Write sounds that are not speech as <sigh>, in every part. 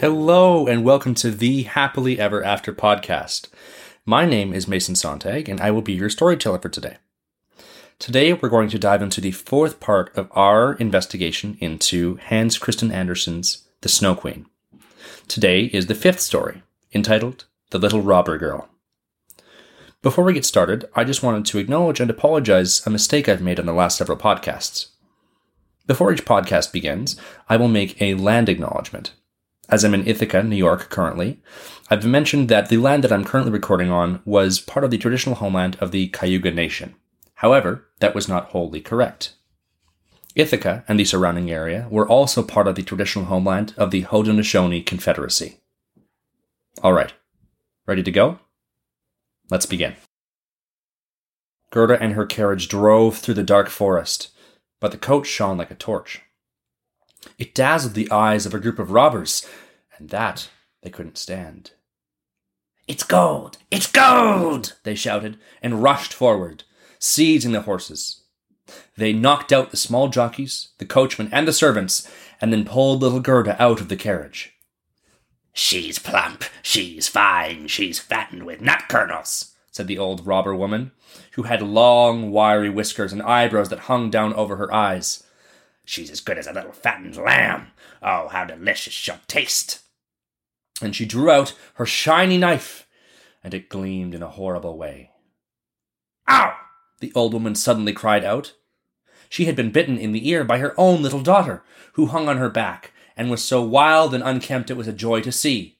Hello, and welcome to the Happily Ever After podcast. My name is Mason Sontag, and I will be your storyteller for today. Today, we're going to dive into the fourth part of our investigation into Hans Christian Andersen's The Snow Queen. Today is the fifth story, entitled The Little Robber Girl. Before we get started, I just wanted to acknowledge and apologize a mistake I've made on the last several podcasts. Before each podcast begins, I will make a land acknowledgement as I'm in Ithaca, New York currently, I've mentioned that the land that I'm currently recording on was part of the traditional homeland of the Cayuga Nation. However, that was not wholly correct. Ithaca and the surrounding area were also part of the traditional homeland of the Haudenosaunee Confederacy. All right, ready to go? Let's begin. Gerda and her carriage drove through the dark forest, but the coach shone like a torch. It dazzled the eyes of a group of robbers, and that they couldn't stand. It's gold! It's gold! They shouted and rushed forward, seizing the horses. They knocked out the small jockeys, the coachman, and the servants, and then pulled little Gerda out of the carriage. She's plump, she's fine, she's fattened with nut kernels, said the old robber woman, who had long, wiry whiskers and eyebrows that hung down over her eyes. She's as good as a little fattened lamb. Oh, how delicious she'll taste! And she drew out her shiny knife, and it gleamed in a horrible way. Ow! The old woman suddenly cried out. She had been bitten in the ear by her own little daughter, who hung on her back, and was so wild and unkempt it was a joy to see.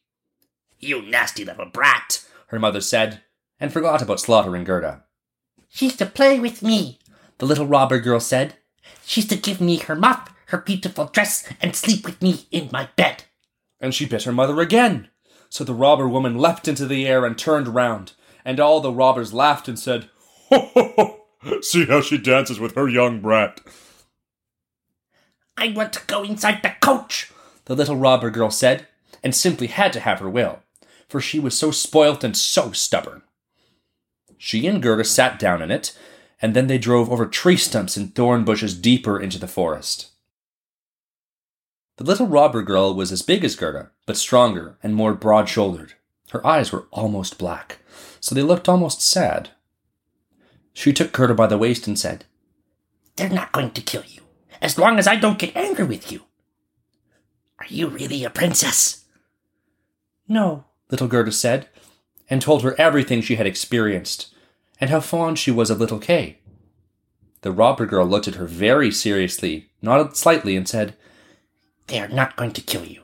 You nasty little brat, her mother said, and forgot about slaughtering Gerda. She's to play with me, the little robber girl said, She's to give me her muff, her beautiful dress, and sleep with me in my bed. And she bit her mother again. So the robber woman leapt into the air and turned round, and all the robbers laughed and said, Ho, ho, ho! See how she dances with her young brat. I want to go inside the coach, the little robber girl said, and simply had to have her will, for she was so spoilt and so stubborn. She and Gerda sat down in it, and then they drove over tree stumps and thorn bushes deeper into the forest. The little robber girl was as big as Gerda, but stronger and more broad shouldered. Her eyes were almost black, so they looked almost sad. She took Gerda by the waist and said, They're not going to kill you, as long as I don't get angry with you. Are you really a princess? No, little Gerda said, and told her everything she had experienced and how fond she was of little Kay. The robber girl looked at her very seriously, nodded slightly, and said, They are not going to kill you,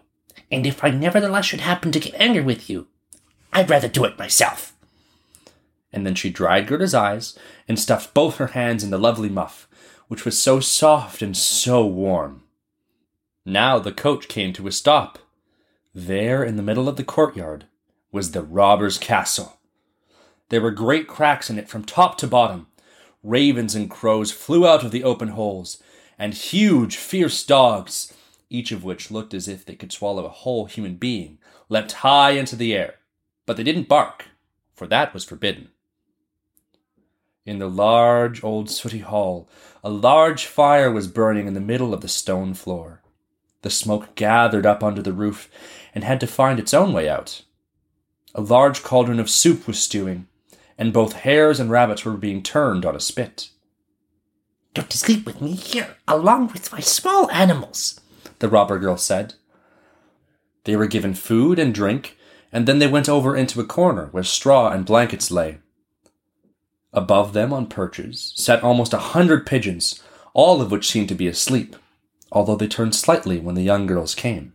and if I nevertheless should happen to get angry with you, I'd rather do it myself. And then she dried Gerda's eyes and stuffed both her hands in the lovely muff, which was so soft and so warm. Now the coach came to a stop. There, in the middle of the courtyard, was the robber's castle. There were great cracks in it from top to bottom. Ravens and crows flew out of the open holes, and huge, fierce dogs, each of which looked as if they could swallow a whole human being, leapt high into the air. But they didn't bark, for that was forbidden. In the large old sooty hall, a large fire was burning in the middle of the stone floor. The smoke gathered up under the roof and had to find its own way out. A large cauldron of soup was stewing, and both hares and rabbits were being turned on a spit. To sleep with me here, along with my small animals, the robber girl said. They were given food and drink, and then they went over into a corner where straw and blankets lay. Above them, on perches, sat almost a hundred pigeons, all of which seemed to be asleep, although they turned slightly when the young girls came.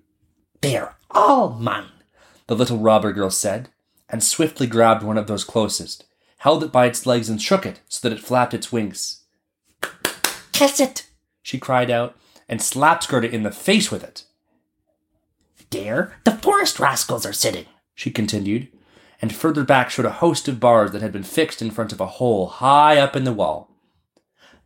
They're all mine, the little robber girl said, and swiftly grabbed one of those closest, held it by its legs and shook it so that it flapped its wings. Kiss it! she cried out, and slapped Gerda in the face with it. There, the forest rascals are sitting, she continued, and further back showed a host of bars that had been fixed in front of a hole high up in the wall.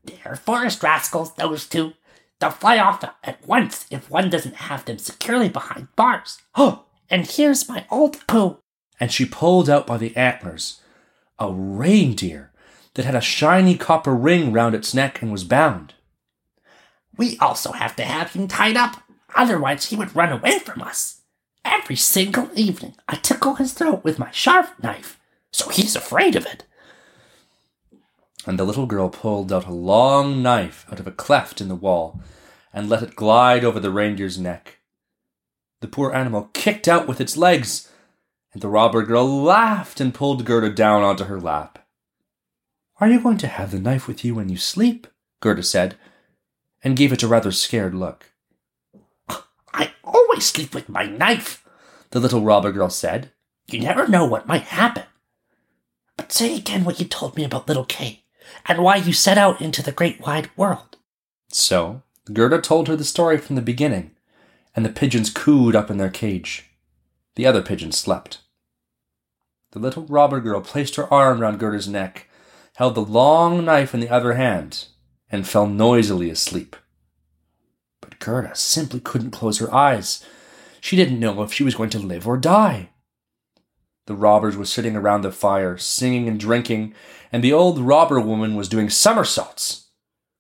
They're forest rascals, those two. They'll fly off at once if one doesn't have them securely behind bars. Oh, <gasps> and here's my old poo. And she pulled out by the antlers a reindeer that had a shiny copper ring round its neck and was bound. We also have to have him tied up, otherwise he would run away from us. Every single evening, I tickle his throat with my sharp knife, so he's afraid of it. And the little girl pulled out a long knife out of a cleft in the wall and let it glide over the reindeer's neck. The poor animal kicked out with its legs, and the robber girl laughed and pulled Gerda down onto her lap. Are you going to have the knife with you when you sleep? Gerda said, and gave it a rather scared look. I always sleep with my knife, The little robber girl said. You never know what might happen. But say again what you told me about little Kay, and why you set out into the great wide world. So, Gerda told her the story from the beginning, and the pigeons cooed up in their cage. The other pigeons slept. The little robber girl placed her arm round Gerda's neck, held the long knife in the other hand, and fell noisily asleep. But Gerda simply couldn't close her eyes. She didn't know if she was going to live or die. The robbers were sitting around the fire, singing and drinking, and the old robber woman was doing somersaults.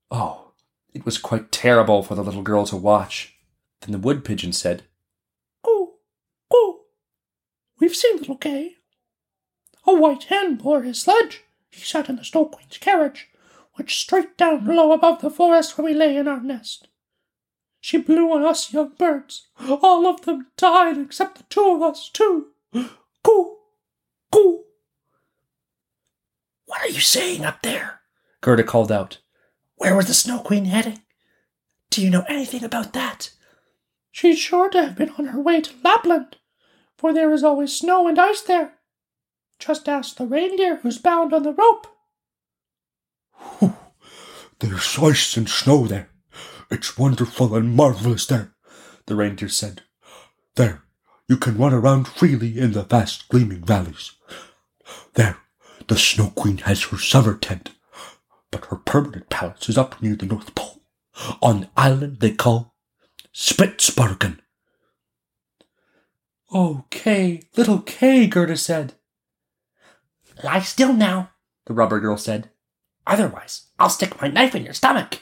Oh, it was quite terrible for the little girl to watch. Then the wood pigeon said, Coo, coo. We've seen little Kay. A white hen bore his sledge. He sat in the Snow Queen's carriage, which straight down low above the forest where we lay in our nest. She blew on us young birds. All of them died except the two of us, too. Coo, coo. What are you saying up there? Gerda called out. Where was the Snow Queen heading? Do you know anything about that? She's sure to have been on her way to Lapland, for there is always snow and ice there. Just ask the reindeer who's bound on the rope. <laughs> There's ice and snow there. It's wonderful and marvelous there, The reindeer said. There, you can run around freely in the vast gleaming valleys. There, the Snow Queen has her summer tent, but her permanent palace is up near the North Pole, on the island they call Spitsbergen. Oh, Kay, little Kay, Gerda said. Lie still now. The robber girl said. Otherwise, I'll stick my knife in your stomach.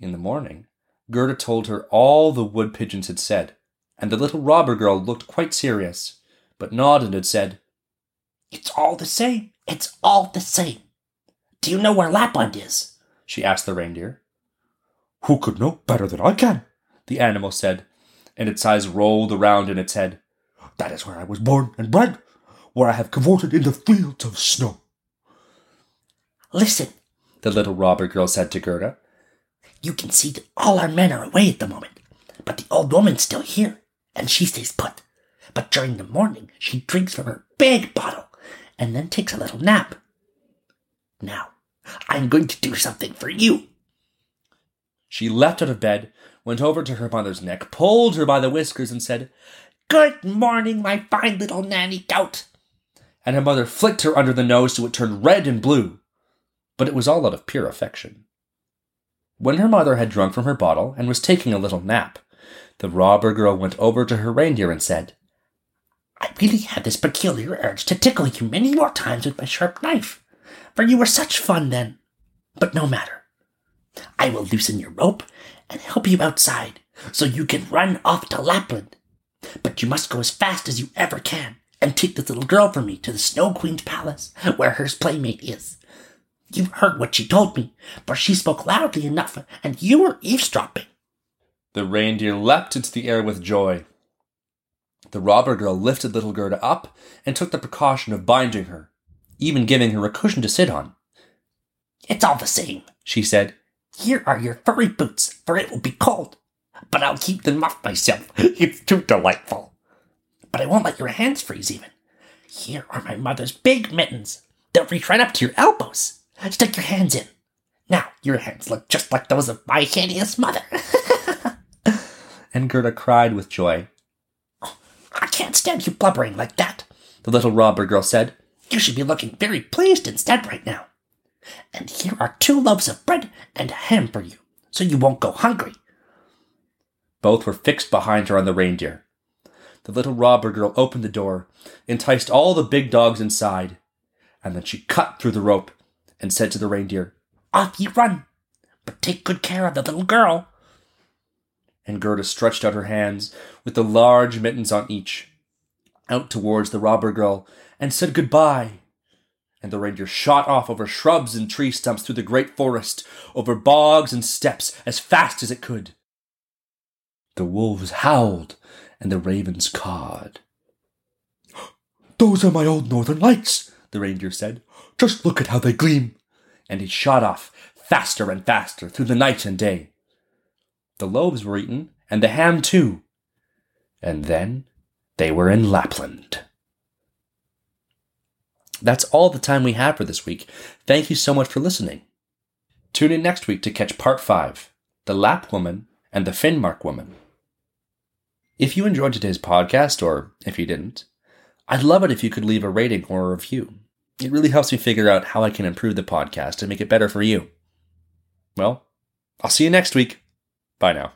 In the morning, Gerda told her all the wood pigeons had said, and the little robber girl looked quite serious, but nodded and said, It's all the same. It's all the same. Do you know where Lapland is? she asked the reindeer. Who could know better than I can? The animal said, and its eyes rolled around in its head. That is where I was born and bred, where I have cavorted in the fields of snow. Listen, The little robber girl said to Gerda. you can see that all our men are away at the moment, but the old woman's still here, and she stays put. But during the morning, she drinks from her big bottle, and then takes a little nap. Now, I'm going to do something for you. She leapt out of bed, went over to her mother's neck, pulled her by the whiskers, and said, Good morning, my fine little nanny goat. And her mother flicked her under the nose so it turned red and blue. But it was all out of pure affection. When her mother had drunk from her bottle and was taking a little nap, the robber girl went over to her reindeer and said, I really had this peculiar urge to tickle you many more times with my sharp knife, for you were such fun then. But no matter. I will loosen your rope and help you outside so you can run off to Lapland. But you must go as fast as you ever can and take this little girl from me to the Snow Queen's palace where her playmate is. You heard what she told me, for she spoke loudly enough and you were eavesdropping. The reindeer leapt into the air with joy. The robber girl lifted little Gerda up and took the precaution of binding her, even giving her a cushion to sit on. It's all the same. She said, Here are your furry boots, for it will be cold. But I'll keep them off myself. <laughs> It's too delightful. But I won't let your hands freeze even. Here are my mother's big mittens. They'll reach right up to your elbows. Stick your hands in. Now, your hands look just like those of my hideous mother. <laughs> and Gerda cried with joy. I can't stand you blubbering like that. The little robber girl said, You should be looking very pleased instead right now. And here are two loaves of bread and a ham for you, so you won't go hungry. Both were fixed behind her on the reindeer. The little robber girl opened the door, enticed all the big dogs inside, and then she cut through the rope and said to the reindeer, Off you run, but take good care of the little girl. and Gerda stretched out her hands, with the large mittens on each, out towards the robber girl, and said goodbye. And the reindeer shot off over shrubs and tree stumps through the great forest, over bogs and steppes, as fast as it could. The wolves howled, and the ravens cawed. <gasps> Those are my old northern lights, The reindeer said, just look at how they gleam. and he shot off faster and faster through the night and day. The loaves were eaten, and the ham too. And then they were in Lapland. That's all the time we have for this week. Thank you so much for listening. Tune in next week to catch part 5 The Lapp Woman and the Finnmark Woman. If you enjoyed today's podcast, or if you didn't, I'd love it if you could leave a rating or a review. It really helps me figure out how I can improve the podcast and make it better for you. Well, I'll see you next week. Bye now.